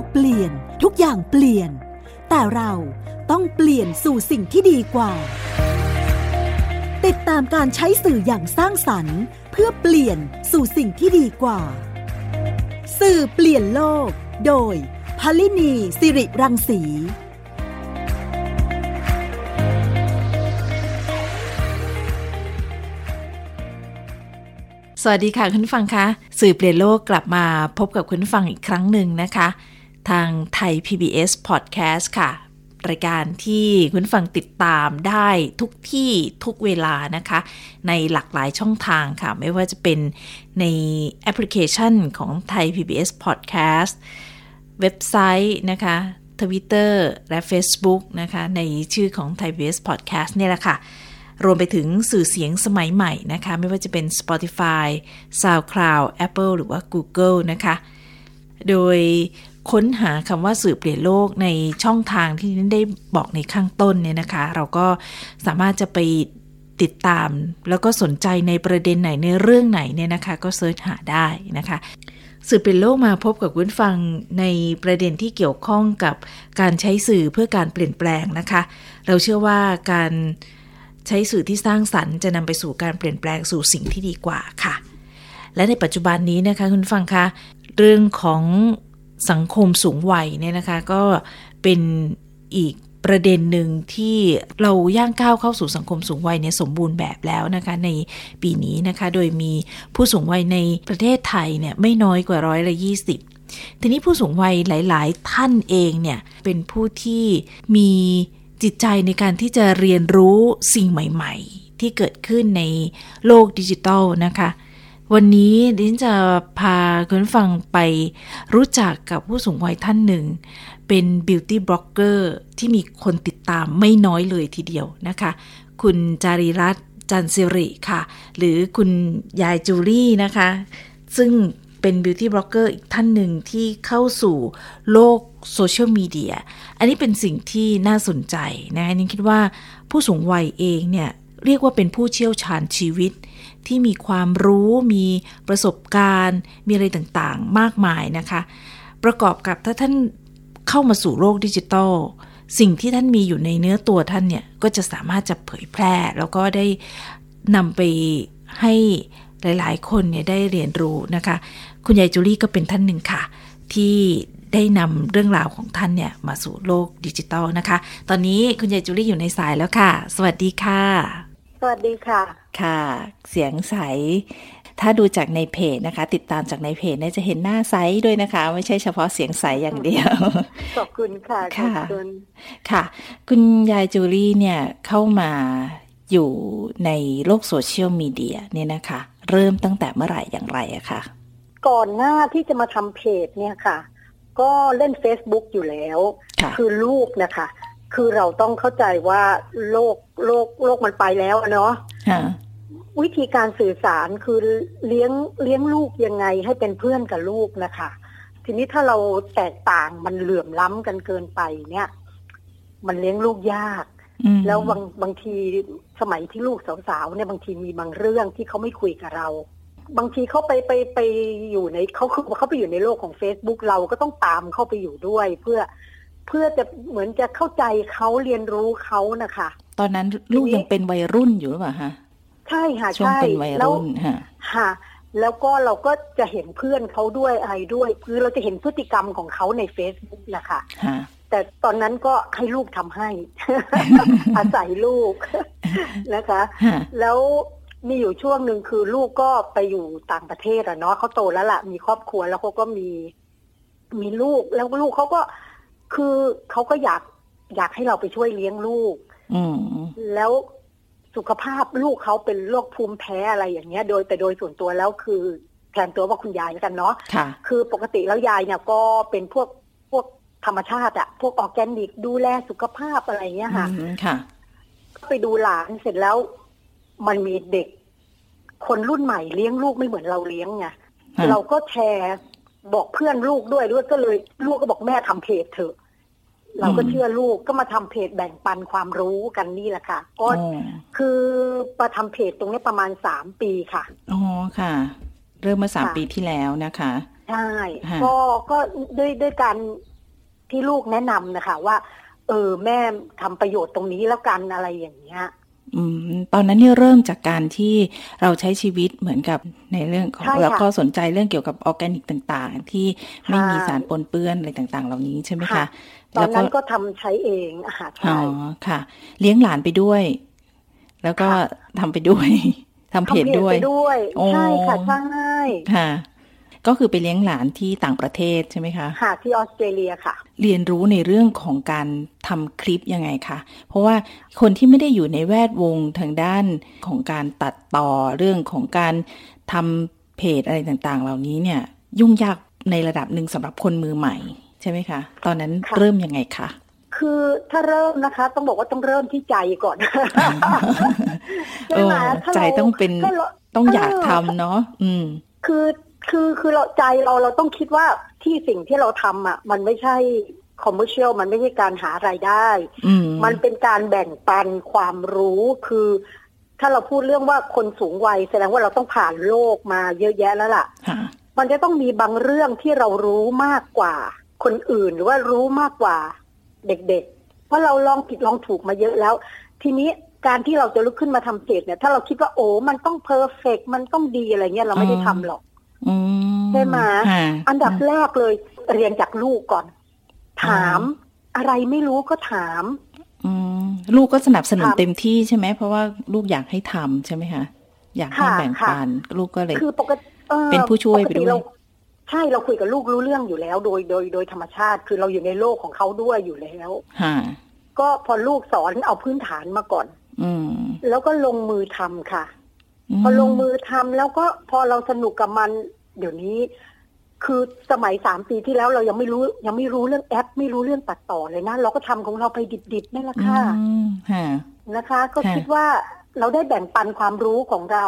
กเปลี่ยน ทุกอย่างเปลี่ยน แต่เราต้องเปลี่ยนสู่สิ่งที่ดีกว่า ติดตามการใช้สื่ออย่างสร้างสรรค์ เพื่อเปลี่ยนสู่สิ่งที่ดีกว่า สื่อเปลี่ยนโลก โดยพลินีสิริรังสีสวัสดีค่ะคุณฟังคะสื่อเปลี่ยนโลกกลับมาพบกับคุณฟังอีกครั้งหนึ่งนะคะ ทางไทย PBS Podcast ค่ะ รายการที่คุณฟังติดตามได้ทุกที่ทุกเวลานะคะ ในหลากหลายช่องทางค่ะ ไม่ว่าจะเป็นในแอปพลิเคชันของไทย PBS Podcast เว็บไซต์นะคะทวิตเตอร์และ Facebook นะคะ ในชื่อของ Thai PBS Podcast เนี่ยแหละค่ะรวมไปถึงสื่อเสียงสมัยใหม่นะคะ ไม่ว่าจะเป็น Spotify, SoundCloud, Apple หรือว่า Google นะคะ โดย ค้นหาคำว่าสื่อเปลี่ยนโลกในช่องทางที่นิ้นได้บอกในข้างต้นเนี่ยนะคะ เราก็สามารถจะไปติดตาม แล้วก็สนใจในประเด็นไหนในเรื่องไหนเนี่ยนะคะ ก็เซิร์ชหาได้นะคะสื่อเปลี่ยนโลกมาพบกับคุณฟังในประเด็นที่เกี่ยวข้องกับการใช้สื่อเพื่อการเปลี่ยนแปลงนะคะ เราเชื่อว่าการใช้สื่อที่สร้างสรรค์จะนำไปสู่การเปลี่ยนแปลงสู่สิ่งที่ดีกว่าค่ะ และในปัจจุบันนี้นะคะคุณฟังคะเรื่องของ สังคมสูงวัยเนี่ยนะคะ ก็เป็นอีกประเด็นหนึ่งที่เราย่างก้าวเข้าสู่สังคมสูงวัยเนี่ยสมบูรณ์แบบแล้วนะคะในปีนี้นะคะ โดยมีผู้สูงวัยในประเทศไทยเนี่ยไม่น้อยกว่าร้อยละยี่สิบทีนี้ผู้สูงวัยหลาย ๆ ท่านเองเนี่ยเป็นผู้ที่มีจิตใจในการที่จะเรียนรู้สิ่งใหม่ ๆ ที่เกิดขึ้นในโลกดิจิทัลนะคะ วันนี้ดิฉันจะพาคุณฟังไปรู้จักกับผู้สูงวัยท่านหนึ่ง เป็นบิวตี้บล็อกเกอร์ที่มีคนติดตามไม่น้อยเลยทีเดียวนะคะ คุณจารีรัตน์จันสิริค่ะ หรือคุณยายจูลี่นะคะ ซึ่งเป็น beauty blogger อีกท่านหนึ่งที่เข้าสู่โลกโซเชียลมีเดีย อันนี้เป็นสิ่งที่น่าสนใจนะนี่คิดว่าผู้สูงวัยเองเนี่ย เรียกว่าเป็นผู้เชี่ยวชาญชีวิต ที่มีความรู้มีประสบการณ์ มีอะไรต่างๆ มากมายนะคะ ประกอบกับถ้าท่านเข้ามาสู่โลกดิจิทัลสิ่งที่ท่านมีอยู่ในเนื้อตัวท่านเนี่ย ก็จะสามารถจะเผยแพร่ แล้วก็ได้นำไปให้หลายๆ คนเนี่ยได้เรียนรู้นะคะ คุณยายจูลี่ก็เป็นท่านหนึ่งค่ะ ที่ได้นำเรื่องราวของท่านเนี่ย มาสู่โลกดิจิตอลนะคะ ตอนนี้คุณยายจูลี่อยู่ในสายแล้วค่ะ สวัสดีค่ะ สวัสดีค่ะ ค่ะ เสียงใส ถ้าดูจากในเพจนะคะ ติดตามจากในเพจเนี่ยจะเห็นหน้าไซส์ด้วยนะคะ ไม่ใช่เฉพาะเสียงใสอย่างเดียว ขอบคุณค่ะ ขอบคุณ ค่ะ คุณยายจูลี่เนี่ยเข้ามาอยู่ในโลกโซเชียลมีเดียเนี่ยนะคะ เริ่มตั้งแต่เมื่อไหร่อย่างไรอะคะก่อนหน้าที่จะมาทำเพจเนี่ยค่ะ ก็เล่น Facebook อยู่แล้วค่ะคือลูกนะคะ คือเราต้องเข้าใจว่าโลกโลกโลกมันไปแล้วอะเนาะค่ะวิธีการสื่อสารคือเลี้ยงเลี้ยงลูกยังไงให้เป็นเพื่อนกับลูกนะคะ ทีนี้ถ้าเราแตกต่างมันเหลื่อมล้ำกันเกินไปเนี่ย มันเลี้ยงลูกยากอืมแล้วบางบางทีสมัยที่ลูกสาวๆเนี่ยบางทีมีบางเรื่องที่เขาไม่คุยกับเรา บางทีเขาไปไปไปอยู่ในเขาคือเขาไปอยู่ในโลกของ Facebook เราก็ต้องตามเข้าไปอยู่ด้วย เพื่อ เพื่อจะเหมือนจะเข้าใจเขาเรียนรู้เขานะคะ ตอนนั้นลูกทีนี้ยังเป็นวัยรุ่นอยู่หรือเปล่าคะใช่ค่ะช่วงใช่เป็นวัยแล้วรุ่นค่ะค่ะแล้วก็เราก็จะเห็นเพื่อนเขาด้วยอะไรด้วย คือเราจะเห็นพฤติกรรมของเขาใน Facebook นะคะค่ะแต่ตอนนั้นก็ให้ลูกทำให้ อาศัยลูกนะคะค่ะแล้วมีอยู่ช่วงหนึ่งคือลูกก็ไปอยู่ต่างประเทศอะเนาะเขาโตแล้วล่ะ มีครอบครัวแล้วเขาก็มี มีลูกแล้วลูกเขาก็ คือเขาก็อยากอยากให้เราไปช่วยเลี้ยงลูกอืมแล้วสุขภาพลูกเขาเป็นโรคภูมิแพ้อะไรอย่างเงี้ย โดยแต่โดยส่วนตัวแล้วคือแทนตัวว่าคุณยายแล้วกันเนาะค่ะคือปกติแล้วยายเนี่ยก็เป็นพวกพวกธรรมชาติอะพวกออร์แกนิกดูแลสุขภาพอะไรเงี้ยค่ะอืมค่ะ ไปดูหลานเสร็จแล้ว มันมีเด็ก คนรุ่นใหม่เลี้ยงลูกไม่เหมือนเราเลี้ยงไงค่ะเราก็แชร์บอกเพื่อนลูกด้วยด้วยก็เลย ลูกก็บอกแม่ทำเพจเถอะ เราก็เชื่อลูกก็มาทำเพจแบ่งปันความรู้กันนี่แหละค่ะก็อ๋อคือมาทำเพจตรงนี้ประมาณสามปีค่ะอ๋อค่ะ เริ่มมาสามค่ะปีที่แล้วนะคะใช่ฮะก็ก็ด้วยด้วยการที่ลูกแนะนำนะคะ ว่า เออแม่ทำประโยชน์ตรงนี้แล้วกันอะไรอย่างเงี้ยอืมตอนนั้นเนี่ยเริ่มจากการที่เราใช้ชีวิตเหมือนกับในเรื่องของใช่ค่ะแล้วก็สนใจเรื่องเกี่ยวกับออร์แกนิกต่างๆ ที่ไม่มีใช่สารปนเปื้อนอะไรต่างๆ เหล่านี้ใช่ไหมคะค่ะ ตอนนั้นก็ทำใช้เองอาหารอ๋ใช่อค่ะ เลี้ยงหลานไปด้วย แล้วก็ค่ะทำไปด้วยทำเพจทำด้วยไปด้วยโอ้ใช่ค่ะใช่ค่ะ ก็คือไปเลี้ยงหลานที่ต่างประเทศใช่ไหมคะค่ะที่ออสเตรเลียค่ะ เรียนรู้ในเรื่องของการทำคลิปยังไงคะเพราะว่าคนที่ไม่ได้อยู่ในแวดวงทางด้านของการตัดต่อเรื่องของการทำเพจอะไรต่างๆ เหล่านี้เนี่ย ยุ่งยากในระดับหนึ่งสำหรับคนมือใหม่ ใช่ไหมคะ ตอนนั้นค่ะเริ่มยังไงคะคือถ้าเริ่มนะคะ ต้องบอกว่าต้องเริ่มที่ใจก่อนเอใช่ไหมอถ้าใจเราต้องเป็นถ้าเราต้องอยากเออทำเนาะอืม คือคือคือเราใจเราเราต้องคิดว่าที่สิ่งที่เราทำอะ มันไม่ใช่คอมเมอร์เชียลมันไม่ใช่การหารายได้อืมมันเป็นการแบ่งปันความรู้คือ ถ้าเราพูดเรื่องว่าคนสูงวัยแสดงว่าเราต้องผ่านโลกมาเยอะแยะแล้วล่ะค่ะมันจะต้องมีบางเรื่องที่เรารู้มากกว่า คนอื่นหรือว่ารู้มากกว่าเด็กๆ เพราะเราลองผิดลองถูกมาเยอะแล้ว ทีนี้การที่เราจะลุกขึ้นมาทำเพจเนี่ย ถ้าเราคิดว่าโอ้มันต้องเพอร์เฟกมันต้องดีอะไรเงี้ยเราไม่ได้ทำหรอกอืมใช่ไหมค่ะอันดับแรกเลย เรียนจากลูกก่อน ถามอะไรไม่รู้ก็ถามอืมลูกก็สนับสนุนค่ะเต็มที่ใช่ไหมเพราะว่าลูกอยากให้ทำใช่ไหมคะอยากให้ค่ะแบ่งค่ะปันลูกก็เลยคือปกติอ่อเป็นผู้ช่วยไปกด้ติวยเรา ใช่เราคุยกับลูกรู้เรื่องอยู่แล้ว โดยโดยโดยธรรมชาติ คือเราอยู่ในโลกของเขาด้วยอยู่แล้วค่ะก็พอลูกสอนเอาพื้นฐานมาก่อน อืมแล้วก็ลงมือทำค่ะมพอลงมือทำแล้วก็พอเราสนุกกับมัน เดี๋ยวนี้ คือสมัยสามปีที่แล้วเรายังไม่รู้ ยังไม่รู้เรื่องแอป ไม่รู้เรื่องตัดต่อเลยนะเราก็ทำของเราไปดิบๆนั่นแหละค่ะอืมค่ะนะคะ ก็ค่ะคิดว่าเราได้แบ่งปันความรู้ของเรา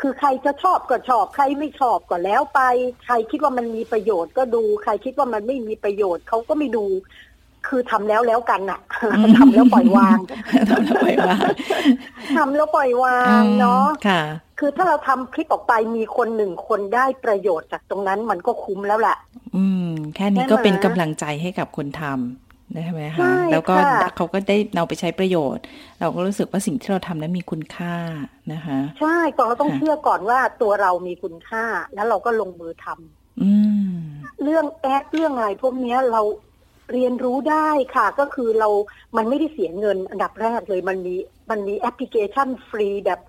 คือใครจะชอบก็ชอบใครไม่ชอบก็แล้วไป ใครคิดว่ามันมีประโยชน์ก็ดู ใครคิดว่ามันไม่มีประโยชน์เขาก็ไม่ดู คือทำแล้วแล้วกันน่ะทำแล้วปล่อยวางทำแล้วปล่อยวางทำแล้วปล่อยวางเนาะค่ะ คือถ้าเราทำคลิปออกไปมีคนหนึ่งคนได้ประโยชน์จากตรงนั้นมันก็คุ้มแล้วแหละอืม แค่นี้ใช่ไหมก็เป็นกำลังใจให้กับคนทำ ใช่ไหมใช่คะแล้วก็ค่ะเขาก็ได้เราไปใช้ประโยชน์ เราก็รู้สึกว่าสิ่งที่เราทำนั้นมีคุณค่านะคะ ใช่ก่อนเราต้องค่ะเชื่อก่อนว่าตัวเรามีคุณค่า แล้วเราก็ลงมือทำอืมเรื่องแอปเรื่องอะไรพวกเนี้ยเราเรียนรู้ได้ค่ะ ก็คือเรา มันไม่ได้เสียเงินอันดับแรกเลย มันมี มันมีแอปพลิเคชันฟรีแบบ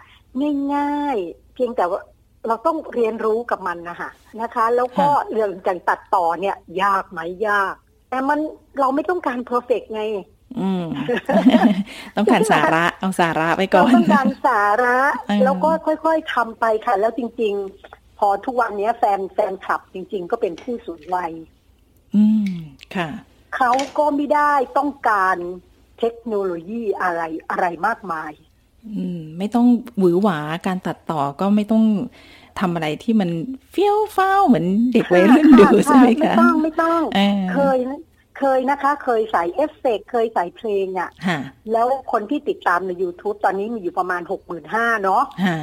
ง่ายๆ เพียงแต่ว่าเราต้องเรียนรู้กับมันนะคะนะคะ แล้วก็เรื่องการตัดต่อเนี่ย ยากไหมยาก แต่มันเราไม่ต้องการเพอร์เฟกไงอืมต้องการสาระเอาสาระไปก่เราอนต้องการสาระเออแล้วก็ค่อยๆทำไปค่ะ แล้วจริง ๆ พอทุกวันเนี้ยแฟนแฟนคลับจริง ๆ ก็เป็นผู้สูงวัยอืมค่ะเขาก็ไม่ได้ต้องการเทคโนโลยีอะไรอะไรมากมาย อืม ไม่ต้องหวือหวาการตัดต่อก็ไม่ต้อง ทำอะไรที่มันเฟี้ยวฟ้าวเหมือนเด็กวัยรุ่นดูค่ะใช่ไหมไม่คะต้องไม่ต้องเออเคยเคยนะคะ เคยใส่เอฟเฟกต์เคยใส่เพลงอะ่ะค่ะแล้วคนที่ติดตามใน YouTube ตอนนี้มีอยู่ประมาณหกหมื่นห้าเนาะค่ะ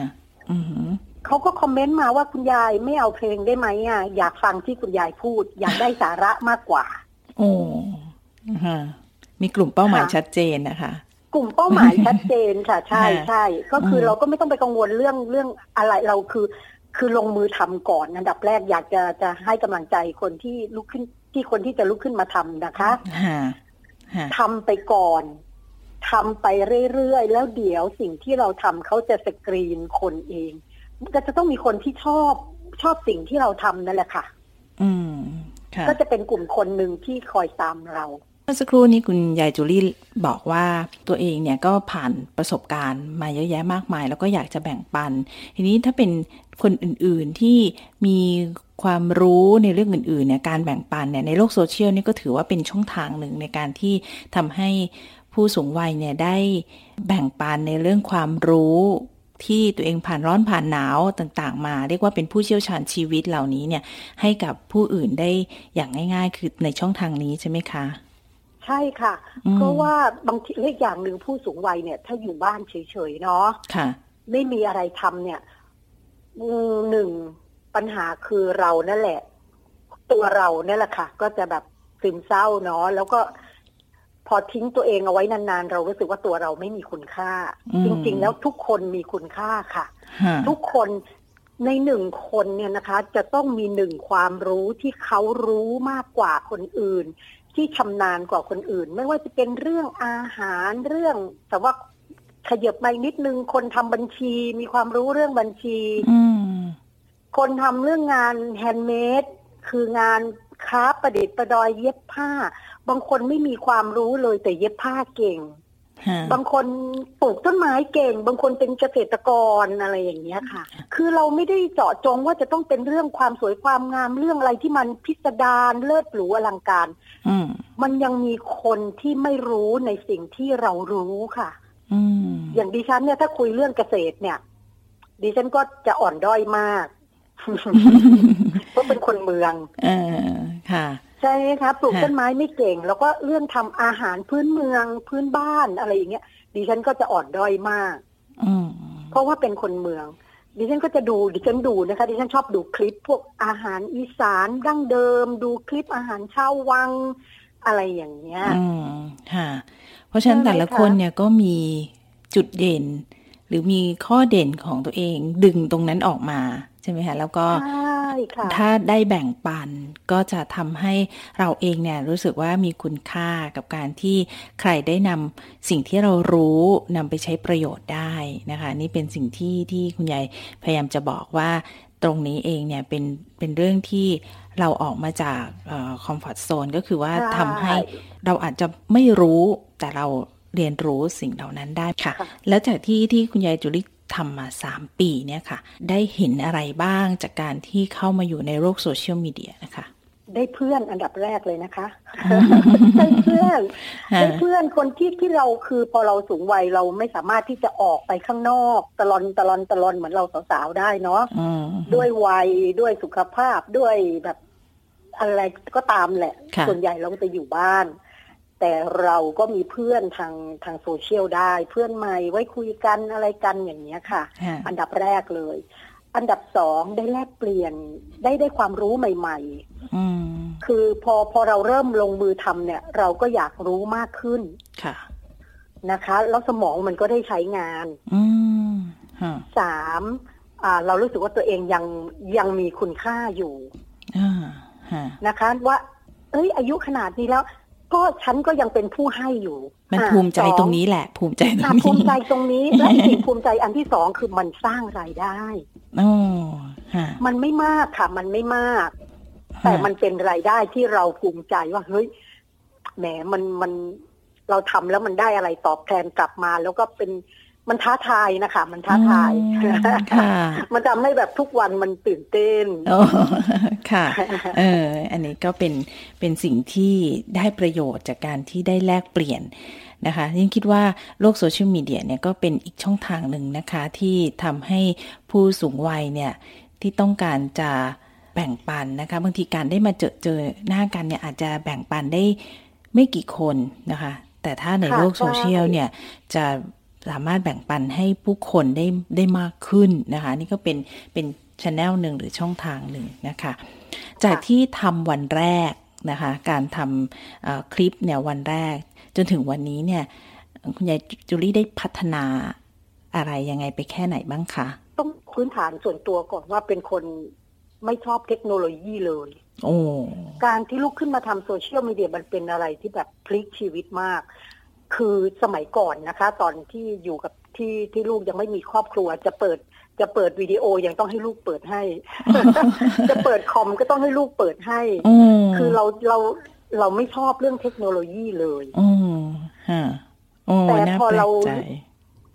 อือหือเขาก็ comment มาว่าคุณยายไม่เอาเพลงได้ไหมอะอยากฟังที่คุณยายพูด อยากได้สาระมากกว่า โอ้ฮะมีกลุ่มเป้าหมายค่ะชัดเจนนะคะ กลุ่มเป้าหมายชัดเจนค่ะ ใช่ค่ะใช่ก็คืออมเราก็ไม่ต้องไปกังวลเรื่องเรื่องอะไรเราคือ คือลงมือทำก่อนอันดับแรกอยากจะจะให้กำลังใจคนที่ลุกขึ้นที่คนที่จะลุกขึ้นมาทำนะคะฮะฮะทำไปก่อนทำไปเรื่อยๆ แล้วเดี๋ยวสิ่งที่เราทำเขาจะสกรีนคนเองก็จะต้องมีคนที่ชอบชอบสิ่งที่เราทำนั่นแหละค่ะ อืมค่ะก็จะเป็นกลุ่มคนหนึ่งที่คอยตามเรา เมื่อสักครู่นี้คุณยายจูลี่บอกว่าตัวเองเนี่ยก็ผ่านประสบการณ์มาเยอะแยะมากมาย แล้วก็อยากจะแบ่งปัน ทีนี้ถ้าเป็นคนอื่นๆที่มีความรู้ในเรื่องอื่นๆเนี่ยการแบ่งปันเนี่ยในโลกโซเชียลนี่ก็ถือว่าเป็นช่องทางหนึ่งในการที่ทำให้ผู้สูงวัยเนี่ยได้แบ่งปันในเรื่องความรู้ที่ตัวเองผ่านร้อนผ่านหนาวต่างๆ มา เรียกว่าเป็นผู้เชี่ยวชาญชีวิตเหล่านี้เนี่ยให้กับผู้อื่นได้อย่างง่าย ๆ คือในช่องทางนี้ใช่ไหมคะ ใช่ค่ะอืมเพราะว่าบางทีเรื่องอย่างหนึ่งผู้สูงวัยเนี่ย ถ้าอยู่บ้านเฉยๆเนาะค่ะไม่มีอะไรทำเนี่ยอืมหนึ่งปัญหาคือเรานั่นแหละ ตัวเราเนี่ยแหละค่ะ ก็จะแบบซึมเศร้าเนาะแล้วก็พอทิ้งตัวเองเอาไว้นานๆ เรารู้สึกว่าตัวเราไม่มีคุณค่าอืมจริงๆ แล้วทุกคนมีคุณค่าค่ะฮะทุกคนในหนึ่งคนเนี่ยนะคะ จะต้องมีหนึ่งความรู้ที่เขารู้มากกว่าคนอื่น ที่ชำนาญกว่าคนอื่น ไม่ว่าจะเป็นเรื่องอาหารเรื่องแต่ว่าขยับไปนิดนึงคนทำบัญชีมีความรู้เรื่องบัญชีอืมคนทำเรื่องงาน handmade คืองานค้าประดิษฐ์ประดอยเย็บผ้า บางคนไม่มีความรู้เลยแต่เย็บผ้าเก่งฮะ บางคนปลูกต้นไม้เก่ง บางคนเป็นเกษตรกรอะไรอย่างเงี้ยค่ะ คือเราไม่ได้เจาะจงว่าจะต้องเป็นเรื่องความสวยความงามเรื่องอะไรที่มันพิสดารเลิศหรูอลังการอืมมันยังมีคนที่ไม่รู้ในสิ่งที่เรารู้ค่ะอืมอย่างดิฉันเนี่ยถ้าคุยเรื่องเกษตรเนี่ย ดิฉันก็จะอ่อนด้อยมากเพราะเป็นคนเมือง เออค่ะ ใช่ไหมคะปลูกค่ะต้นไม้ไม่เก่ง แล้วก็เรื่องทำอาหารพื้นเมืองพื้นบ้านอะไรอย่างเงี้ยดิฉันก็จะอ่อนด้อยมากอืมเพราะว่าเป็นคนเมือง ดิฉันก็จะดูดิฉันดูนะคะ ดิฉันชอบดูคลิปพวกอาหารอีสานดั้งเดิม ดูคลิปอาหารชาววังอะไรอย่างเงี้ยอืมค่ะ เพราะฉะนั้นใช่ไหมแต่ละคนเนี่ยก็มีจุดเด่น หรือมีข้อเด่นของตัวเองดึงตรงนั้นออกมาใช่ไหมคะแล้วก็ใช่ค่ะถ้าได้แบ่งปันก็จะทำให้เราเองเนี่ยรู้สึกว่ามีคุณค่ากับการที่ใครได้นำสิ่งที่เรารู้นำไปใช้ประโยชน์ได้นะคะ นี่เป็นสิ่งที่ที่คุณยายพยายามจะบอกว่าตรงนี้เองเนี่ยเป็นเป็นเรื่องที่เราออกมาจากคอมฟอร์ทโซนก็คือว่าใช่ทำให้เราอาจจะไม่รู้แต่เรา เรียนรู้สิ่งเหล่านั้นได้ค่ะค่ะ แล้วจากที่ที่คุณยายจุลิทำมาสามปีเนี่ยค่ะ ได้เห็นอะไรบ้างจากการที่เข้ามาอยู่ในโลกโซเชียลมีเดียนะคะ ได้เพื่อนอันดับแรกเลยนะคะ ได้เพื่อนฮะได้เพื่อนคนที่ที่เราคือพอเราสูงวัยเราไม่สามารถที่จะออกไปข้างนอกตะลอนตะลอนตะลอนเหมือนเราสาวๆได้เนาะอืมด้วยวัยด้วยสุขภาพด้วยแบบอะไรก็ตามแหละค่ะส่วนใหญ่เราก็จะอยู่บ้าน แต่เราก็มีเพื่อนทางทางโซเชียลได้ เพื่อนใหม่ไว้คุยกันอะไรกันอย่างเนี้ยค่ะฮะอันดับแรกเลย อันดับสองได้แลกเปลี่ยนได้ได้ความรู้ใหม่อืมๆคือพอพอเราเริ่มลงมือทำเนี่ย เราก็อยากรู้มากขึ้นค่ะนะคะ แล้วสมองมันก็ได้ใช้งานอืมฮะสามอ่าเรารู้สึกว่าตัวเองยังยังมีคุณค่าอยู่อ่าฮะนะคะ ว่า เอ้ย อายุขนาดนี้แล้ว ก็ฉันก็ยังเป็นผู้ให้อยู่ มันอ่าภูมิใจสอตรงนี้แหละ ภูมิใจตรงอ่านี้ภูมิใจตรงนี้และสิ่งภูมิใจอันที่สองคือมันสร้างรายได้โอ้ฮะมันไม่มากค่ะ มันไม่มาก แต่มันเป็นรายได้ที่เราภูมิใจว่าเฮ้ยแหมมันมันเราทำแล้วมันได้อะไรตอบแทนกลับมา แล้วก็เป็น มันท้าทายนะคะ มันท้าทายอืมค่ะมันทำให้แบบทุกวันมันตื่นเต้นโอ้ค่ะเอออันนี้ก็เป็นเป็นสิ่งที่ได้ประโยชน์จากการที่ได้แลกเปลี่ยนนะคะยิ่งคิดว่าโลกโซเชียลมีเดียเนี่ยก็เป็นอีกช่องทางหนึ่งนะคะ ที่ทำให้ผู้สูงวัยเนี่ย ที่ต้องการจะแบ่งปันนะคะ บางทีการได้มาเจอเจอหน้ากันเนี่ยอาจจะแบ่งปันได้ไม่กี่คนนะคะ แต่ถ้าในค่ะโลกโซเชียลใช่เนี่ยจะ สามารถแบ่งปันให้ผู้คนได้ได้มากขึ้นนะคะ นี่ก็เป็นเป็นช anel หนึ่งหรือช่องทางหนึ่งนะคะ จากที่ทำวันแรกนะคะ การทำเอ่อคลิปเนี่ยวันแรก จนถึงวันนี้เนี่ย คุณยายจูลี่ได้พัฒนาอะไรยังไงไปแค่ไหนบ้างคะต้องพื้นฐานส่วนตัวก่อนว่าเป็นคนไม่ชอบเทคโนโลยีเลยโอ้การที่ลุกขึ้นมาทำโซเชียลมีเดียมันเป็นอะไรที่แบบพลิกชีวิตมาก คือสมัยก่อนนะคะ ตอนที่อยู่กับที่ที่ลูกยังไม่มีครอบครัว จะเปิดจะเปิดวิดีโอยังต้องให้ลูกเปิดให้ จะเปิดคอมก็ต้องให้ลูกเปิดให้อืมคือเราเราเราไม่ชอบเรื่องเทคโนโลยีเลยอืมฮะโอ้แต่น่าพอแปลเรากใจ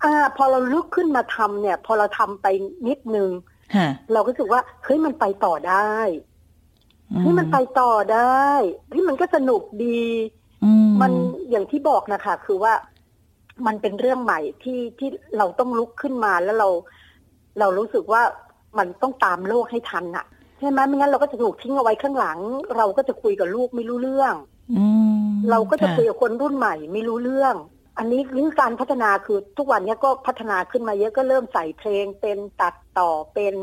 อ่า พอเราลุกขึ้นมาทำเนี่ย พอเราทำไปนิดนึงฮะเราก็รู้สึกว่าเฮ้ยมันไปต่อได้อืเฮ้ยมันไปต่อได้เฮ้ยมันก็สนุกดีอื มันอย่างที่บอกนะคะ คือว่ามันเป็นเรื่องใหม่ที่ที่เราต้องลุกขึ้นมาแล้วเรา เรารู้สึกว่ามันต้องตามโลกให้ทันอะใช่ไหมไม่งั้นเราก็จะถูกทิ้งเอาไว้ข้างหลัง เราก็จะคุยกับลูกไม่รู้เรื่องอืมเราก็จะค่คุยกับคนรุ่นใหม่ไม่รู้เรื่อง อันนี้เรื่องการพัฒนาคือทุกวันนี้ก็พัฒนาขึ้นมาเยอะก็เริ่มใส่เพลงเป็นตัดต่อเป็น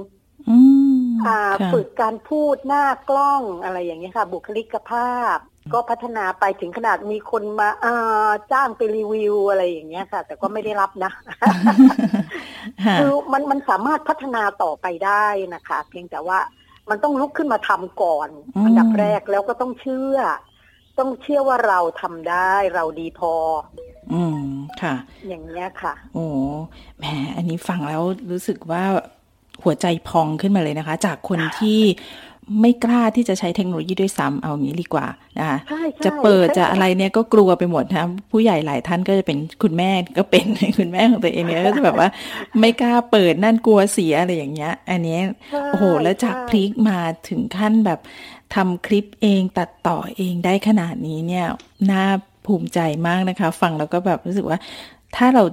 อืมอ่าค่ะฝึกการพูดหน้ากล้องอะไรอย่างเงี้ยค่ะ บุคลิกภาพ ก็พัฒนาไปถึงขนาดมีคนมาอ่าจ้างไปรีวิวอะไรอย่างเงี้ยค่ะ แต่ก็ไม่ได้รับนะค่ะคือมันมันสามารถพัฒนาต่อไปได้นะคะ เพียงแต่ว่ามันต้องลุกขึ้นมาทำก่อนอืมอันดับแรกแล้วก็ต้องเชื่อ ต้องเชื่อว่าเราทำได้เราดีพอ อืมค่ะ อย่างเงี้ยค่ะ โอ้แหมอันนี้ฟังแล้วรู้สึกว่าหัวใจพองขึ้นมาเลยนะคะ จากคนที่ ไม่กล้าที่จะใช้เทคโนโลยีด้วยซ้ำเอางี้ดีกว่านะคะใช่ใช่จะเปิดใช่จะอะไรเนี่ยก็กลัวไปหมดนะผู้ใหญ่หลายท่านก็จะเป็นคุณแม่ก็เป็นคุณแม่ของตัวเองเนี่ยก็จะแบบว่า ไม่กล้าเปิดนั่นกลัวเสียอะไรอย่างเงี้ย อันเนี้ยใช่โอ้โหแล้วจากใช่พลิกมาถึงขั้นแบบทำคลิปเองตัดต่อเองได้ขนาดนี้เนี่ยน่าภูมิใจมากนะคะ ฟังแล้วก็แบบรู้สึกว่า ถ้าเรา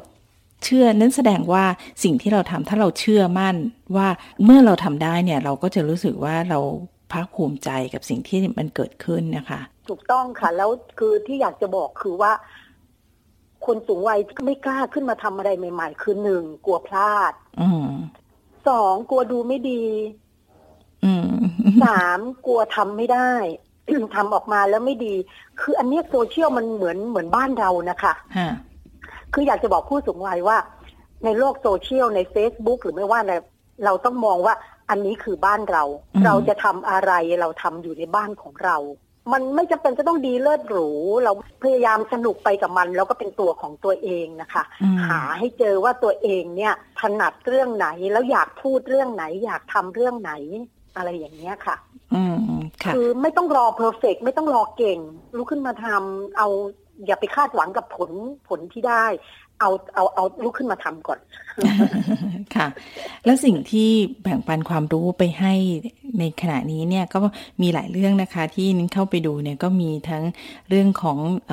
เชื่อนั่นแสดงว่าสิ่งที่เราทำถ้าเราเชื่อมั่นว่าเมื่อเราทำได้เนี่ยเราก็จะรู้สึกว่าเราภาคภูมิใจกับสิ่งที่มันเกิดขึ้นนะคะ ถูกต้องค่ะ แล้วคือที่อยากจะบอกคือว่า คนสูงวัยที่ไม่กล้าขึ้นมาทำอะไรใหม่ ๆ คือหนึ่งกลัวพลาดอืมสองกลัวดูไม่ดีอืมสามกลัวทำไม่ได้ทำออกมาแล้วไม่ดี คืออันเนี้ยโซเชียลมันเหมือนเหมือนบ้านเรานะคะฮะ คืออยากจะบอกผู้สูงวัยว่า ในโลกโซเชียลใน Facebook หรือไม่ว่าอะไรเราต้องมองว่าอันนี้คือบ้านเราอืมเราจะทำอะไรเราทำอยู่ในบ้านของเรา มันไม่จำเป็นจะต้องดีเลิศหรู เราพยายามสนุกไปกับมัน แล้วก็เป็นตัวของตัวเองนะคะอืมหาให้เจอว่าตัวเองเนี่ยถนัดเรื่องไหนแล้วอยากพูดเรื่องไหน อยากทำเรื่องไหนอะไรอย่างเงี้ยค่ะ อืมค่ะ คือไม่ต้องรอเพอร์เฟกไม่ต้องรอเก่งลุกขึ้นมาทำเอา อย่าไปคาดหวังกับผลผลที่ได้ เอาเอาเอาลุกขึ้นมาทำก่อน ค่ะ แล้วสิ่งที่แบ่งปันความรู้ไปให้ในขณะนี้เนี่ยก็มีหลายเรื่องนะคะ ที่นิ้นเข้าไปดูเนี่ยก็มีทั้งเรื่องของอ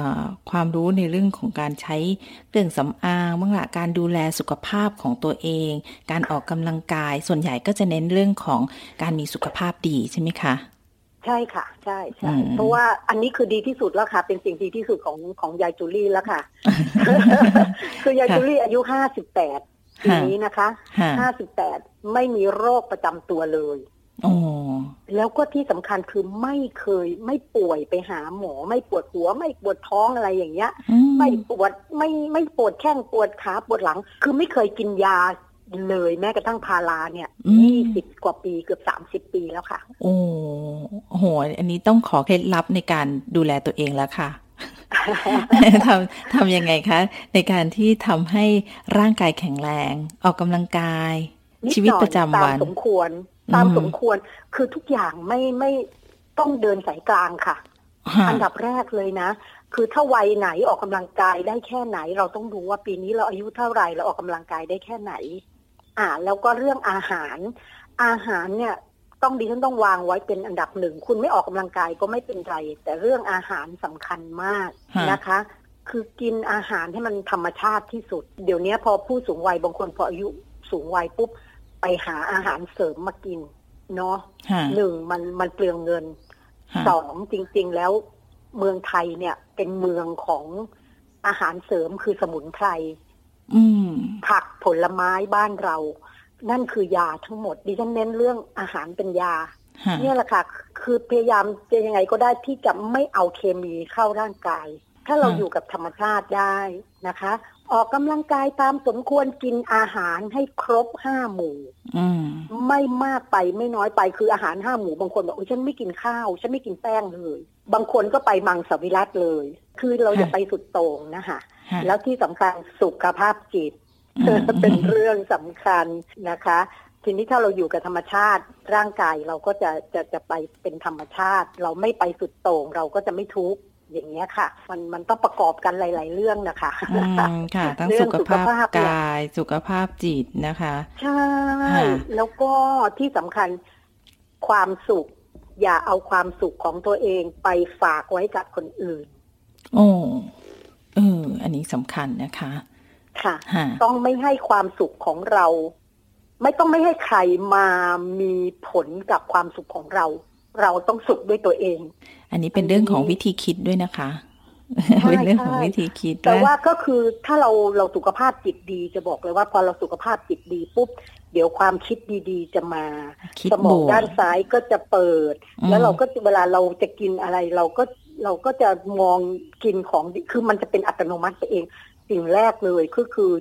ความรู้ในเรื่องของการใช้เครื่องสำอางบ้างละการดูแลสุขภาพของตัวเอง การออกกำลังกายส่วนใหญ่ก็จะเน้นเรื่องของการมีสุขภาพดีใช่ไหมคะ ใช่ค่ะ ใช่ใช่อืมเพราะว่าอันนี้คือดีที่สุดแล้วค่ะ เป็นสิ่งดีที่สุดของของยายจูลี่แล้วค่ะ คือยายจูลี่อายุห้าสิบแปดปีนี้นะคะฮะห้าสิบแปดไม่มีโรคประจำตัวเลยโอ้แล้วก็ที่สำคัญคือไม่เคยไม่ป่วยไปหาหมอ ไม่ปวดหัว ไม่ปวดท้องอะไรอย่างเงี้ยอืไม่ปวดไม่ไม่ปวดแข้งปวดขาปวดหลัง คือไม่เคยกินยา เลยแม้กระทั่งพาราเนี่ยยี่สิบกว่าปีเกือบสามสิบปีแล้วค่ะ โอ้โห อันนี้ต้องขอเคล็ดลับในการดูแลตัวเองแล้วค่ะทำทำยังไงคะ ในการที่ทำให้ร่างกายแข็งแรง ออกกำลังกายนิดชีวิตหน่อยประจำวันตามสมควร ตามอืมสมควรคือทุกอย่างไม่ไม่ต้องเดินสายกลางค่ะฮะอันดับแรกเลยนะ คือถ้าวัยไหนออกกำลังกายได้แค่ไหน เราต้องดูว่าปีนี้เราอายุเท่าไหร่เราออกกำลังกายได้แค่ไหน อ่า แล้วก็เรื่องอาหาร อาหารเนี่ย ต้องดิฉันต้องวางไว้เป็นอันดับหนึ่ง คุณไม่ออกกำลังกายก็ไม่เป็นไร แต่เรื่องอาหารสำคัญมากฮะนะคะ คือกินอาหารให้มันธรรมชาติที่สุด เดี๋ยวนี้พอผู้สูงวัยบางคนพออายุสูงวัยปุ๊บไปหาอาหารเสริมมากินเนาะฮะหนึ่งมันมันเปลืองเงินฮะสองจริง ๆ แล้วเมืองไทยเนี่ยเป็นเมืองของอาหารเสริมคือสมุนไพรอืม ผักผลไม้บ้านเรา นั่นคือยาทั้งหมด ดิฉันเน้นเรื่องอาหารเป็นยาฮะเนี่ยแหละค่ะ คือพยายามจะยังไงก็ได้ที่จะไม่เอาเคมีเข้าร่างกาย ถ้าเราอยู่กับธรรมชาติได้นะคะ ออกกำลังกายตามสมควรกินอาหารให้ครบห้าหมู่อืมไม่มากไปไม่น้อยไปคืออาหารห้าหมู่บางคนบอกโอ้ยฉันไม่กินข้าว ฉันไม่กินแป้งเลย บางคนก็ไปมังสวิรัตเลย คือเราอย่าค่ะไปสุดโต่งนะคะฮะ แล้วที่สำคัญสุขภาพจิตอืมเป็นเรื่องสำคัญนะคะทีนี้ถ้าเราอยู่กับธรรมชาติร่างกายเราก็จะจะจะไปเป็นธรรมชาติ เราไม่ไปสุดโต่งเราก็จะไม่ทุกข์อย่างเงี้ยค่ะ มันมันต้องประกอบกันหลาย ๆ เรื่องนะคะอืมค่ะทั้งเรื่สุองขสุขภาพภาพเนี่ยกายสุขภาพจิตนะคะใช่ค่ะแล้วก็ที่สำคัญความสุข อย่าเอาความสุขของตัวเองไปฝากไว้กับคนอื่น โอ้เอออันนี้สำคัญนะคะ ค่ะฮะต้องไม่ให้ความสุขของเรา ไม่ต้องไม่ให้ใครมามีผลกับความสุขของเรา เราต้องสุขด้วยตัวเอง อันนี้เป็นเรื่องของวิธีคิดด้วยนะคะเป็นเรื่องของวิธีคิดแต่ว่าก็คือถ้าเราเราสุขภาพจิตดีจะบอกเลยว่าพอเราสุขภาพจิตดีปุ๊บเดี๋ยวความคิดดีๆ จะมาสมองด้านซ้ายก็จะเปิด แล้วเราก็เวลาเราจะกินอะไร เราก็ เราก็จะมองกินของคือมันจะเป็นอัตโนมัติไปเอง สิ่งแรกเลยก็คือ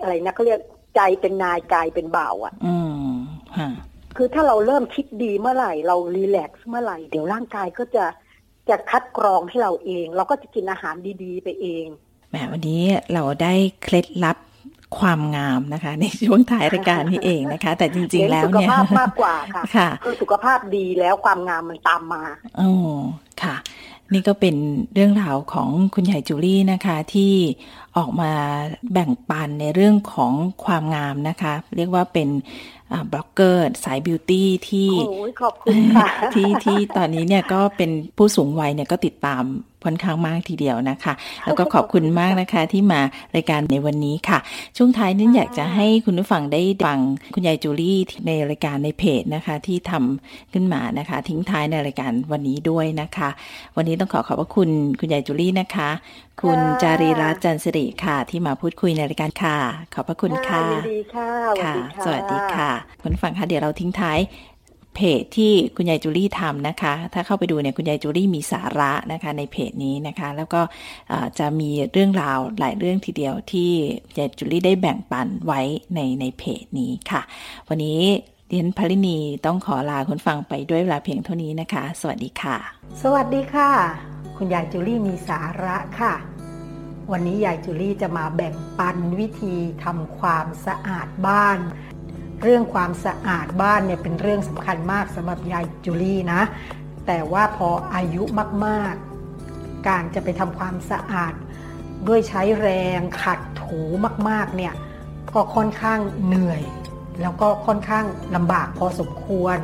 อะไรนะเขาเรียกใจเป็นนายกายเป็นบ่าวอะ อืมฮะคือถ้าเราเริ่มคิดดีเมื่อไหร่ เรารีแลกซ์เมื่อไหร่ เดี๋ยวร่างกายก็จะจะคัดกรองให้เราเอง เราก็จะกินอาหารดีๆ ไปเองแหมวันนี้เราได้เคล็ดลับความงามนะคะ ในช่วงท้ายรายการนี้เองนะคะ แต่จริง ๆ แล้วเนี่ยสุขภาพมากกว่าค่ะ คือสุขภาพดีแล้วความงามมันตามมาอ๋อค่ะ นี่ก็เป็นเรื่องราวของคุณใหญ่จูลี่นะคะที่ออกมาแบ่งปันในเรื่องของความงามนะคะ เรียกว่าเป็นบล็อกเกอร์สายบิวตี้ที่ขอบคุณค่ะที่ที่ตอนนี้เนี่ยก็เป็นผู้สูงวัยเนี่ยก็ติดตาม ค่อนข้างมากทีเดียวนะคะ แล้วก็ขอบคุณมากนะคะที่มารายการในวันนี้ค่ะ ช่วงท้ายนี้อยากจะให้คุณผู้ฟังได้ฟังคุณยายจูลี่ในรายการในเพจนะคะ ที่ทำขึ้นมานะคะ ทิ้งท้ายในรายการวันนี้ด้วยนะคะ วันนี้ต้องขอขอบพระคุณคุณยายจูลี่นะคะ คุณจารีรัตน์จันสิริค่ะ ที่มาพูดคุยในรายการค่ะ ขอบพระคุณค่ะดีค่ะ สวัสดีค่ะคุณฟังคะเดี๋ยวเราทิ้งท้าย เพจที่คุณยายจูลี่ทำนะคะ ถ้าเข้าไปดูเนี่ยคุณยายจูลี่มีสาระนะคะในเพจนี้นะคะ แล้วก็จะมีเรื่องราวหลายเรื่องทีเดียวที่ยายจูลี่ได้แบ่งปันไว้ในในเพจนี้ค่ะ วันนี้เดียนพลินีต้องขอลาคุณฟังไปด้วยเวลาเพียงเท่านี้นะคะ สวัสดีค่ะ สวัสดีค่ะ คุณยายจูลี่มีสาระค่ะ วันนี้ยายจูลี่จะมาแบ่งปันวิธีทำความสะอาดบ้าน เรื่องความสะอาดบ้านเนี่ยเป็นเรื่องสำคัญมากสำหรับยายจูลี่นะ แต่ว่าพออายุมากๆ การจะไปทำความสะอาด ด้วยใช้แรงขัดถูมากๆเนี่ยก็ค่อนข้างเหนื่อย แล้วก็ค่อนข้างลำบากพอสมควร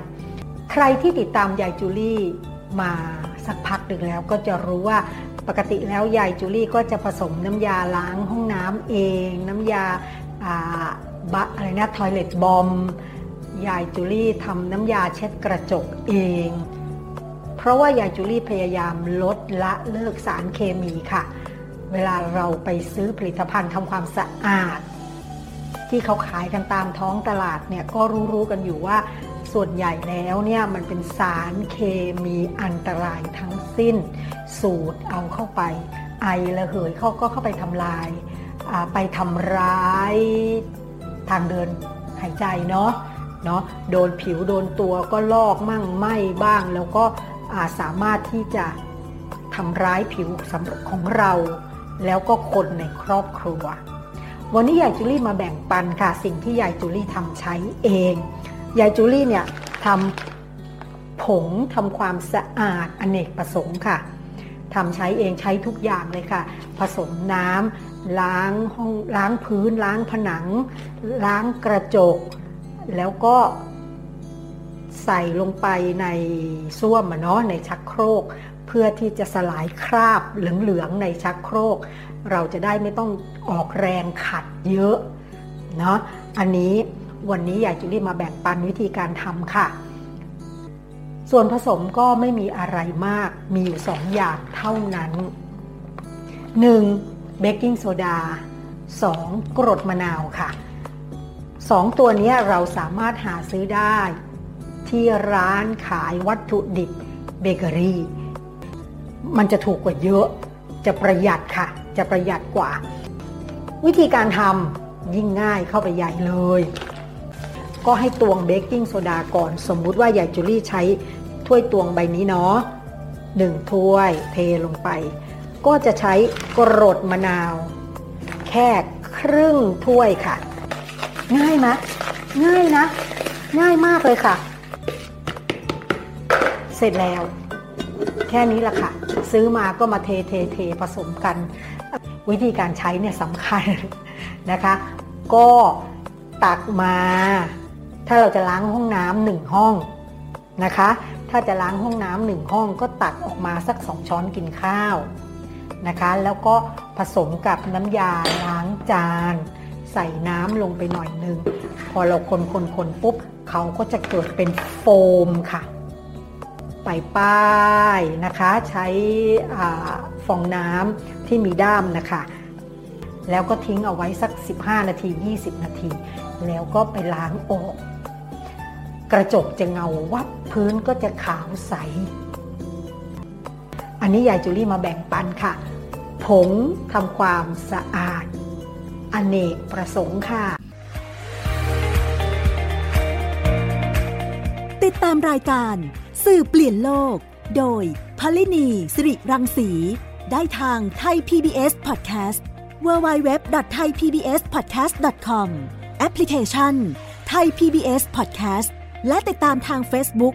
ใครที่ติดตามยายจูลี่มาสักพักหนึ่งแล้วก็จะรู้ว่าปกติแล้วยายจูลี่ก็จะผสมน้ำยาล้างห้องน้ำเอง น้ำยา บะอะไรนะทอยเลตบอมยายจูลี่ทำน้ำยาเช็ดกระจกเอง เพราะว่ายายจูลี่พยายามลดละเลิกสารเคมีค่ะ เวลาเราไปซื้อผลิตภัณฑ์ทำความสะอาด ที่เขาขายกันตามท้องตลาดเนี่ยก็รู้ๆกันอยู่ว่าส่วนใหญ่แล้วเนี่ยมันเป็นสารเคมีอันตรายทั้งสิ้น สูดเอาเข้าไป ไอระเหยเขาก็เข้าไปทำลาย ไปทำร้าย ทางเดินหายใจเนาะเนาะโดนผิวโดนตัวก็ลอกมั่งไหมบ้าง แล้วก็อาจสามารถที่จะทำร้ายผิวของเรา แล้วก็คนในครอบครัว วันนี้ยายจูลี่มาแบ่งปันค่ะ สิ่งที่ยายจูลี่ทำใช้เองยายจูลี่เนี่ยทำผงทำความสะอาดอเนกประสงค์ค่ะทำใช้เองใช้ทุกอย่างเลยค่ะ ผสมน้ำ ล้างห้องล้างพื้น ล้างผนัง ล้างกระจก แล้วก็ใส่ลงไปในส้วมเนาะในชักโครก เพื่อที่จะสลายคราบเหลืองๆในชักโครก เราจะได้ไม่ต้องออกแรงขัดเยอะเนาะอันนี้วันนี้อยากจะรีบมาแบ่งปันวิธีการทำค่ะ ส่วนผสมก็ไม่มีอะไรมากมีอยู่สองอย่างเท่านั้น 1. เบกกิ้งโซดา 2. กรดมะนาวค่ะสองตัวนี้เราสามารถหาซื้อได้ ที่ร้านขายวัตถุดิบเบเกอรี่ มันจะถูกกว่าเยอะ จะประหยัดค่ะ จะประหยัดกว่า วิธีการทำยิ่งง่ายเข้าไปใหญ่เลย ก็ให้ตวงเบกกิ้งโซดาก่อน สมมุติว่าใหญ่จูลี่ใช้ถ้วยตวงใบนี้เนาะหนึ่งถ้วยเทลงไป ก็จะใช้กรดมะนาว แค่ครึ่งถ้วยค่ะ ง่ายไหมง่ายนะ ง่ายมากเลยค่ะ เสร็จแล้ว แค่นี้แหละค่ะ ซื้อมาก็มาเทเทเทผสมกัน วิธีการใช้เนี่ยสำคัญนะคะ ก็ตักมา ถ้าเราจะล้างห้องน้ำหนึ่งห้องนะคะ ถ้าจะล้างห้องน้ำหนึ่งห้องก็ตักออกมาสักสองช้อนกินข้าว นะคะ แล้วก็ผสมกับน้ำยาล้างจาน ใส่น้ำลงไปหน่อยนึง พอเราคนคนคนปุ๊บเขาก็จะเกิดเป็นโฟมค่ะ ไปป้ายนะคะ ใช้ฟองน้ำที่มีด้ามนะคะ แล้วก็ทิ้งเอาไว้สัก 15 นาที 20 นาที แล้วก็ไปล้างออก กระจกจะเงาวับพื้นก็จะขาวใส นนี้ยายจูลี่มาแบ่งปันค่ะ ผงทำความสะอาดอเนกประสงค์ค่ะ ติดตามรายการ สื่อเปลี่ยนโลก โดยพลินีสิริรังสี ได้ทางไทย PBS Podcast www.thaipbspodcast.com แอปพลิเคชัน Thai PBS Podcast และติดตามทาง Facebook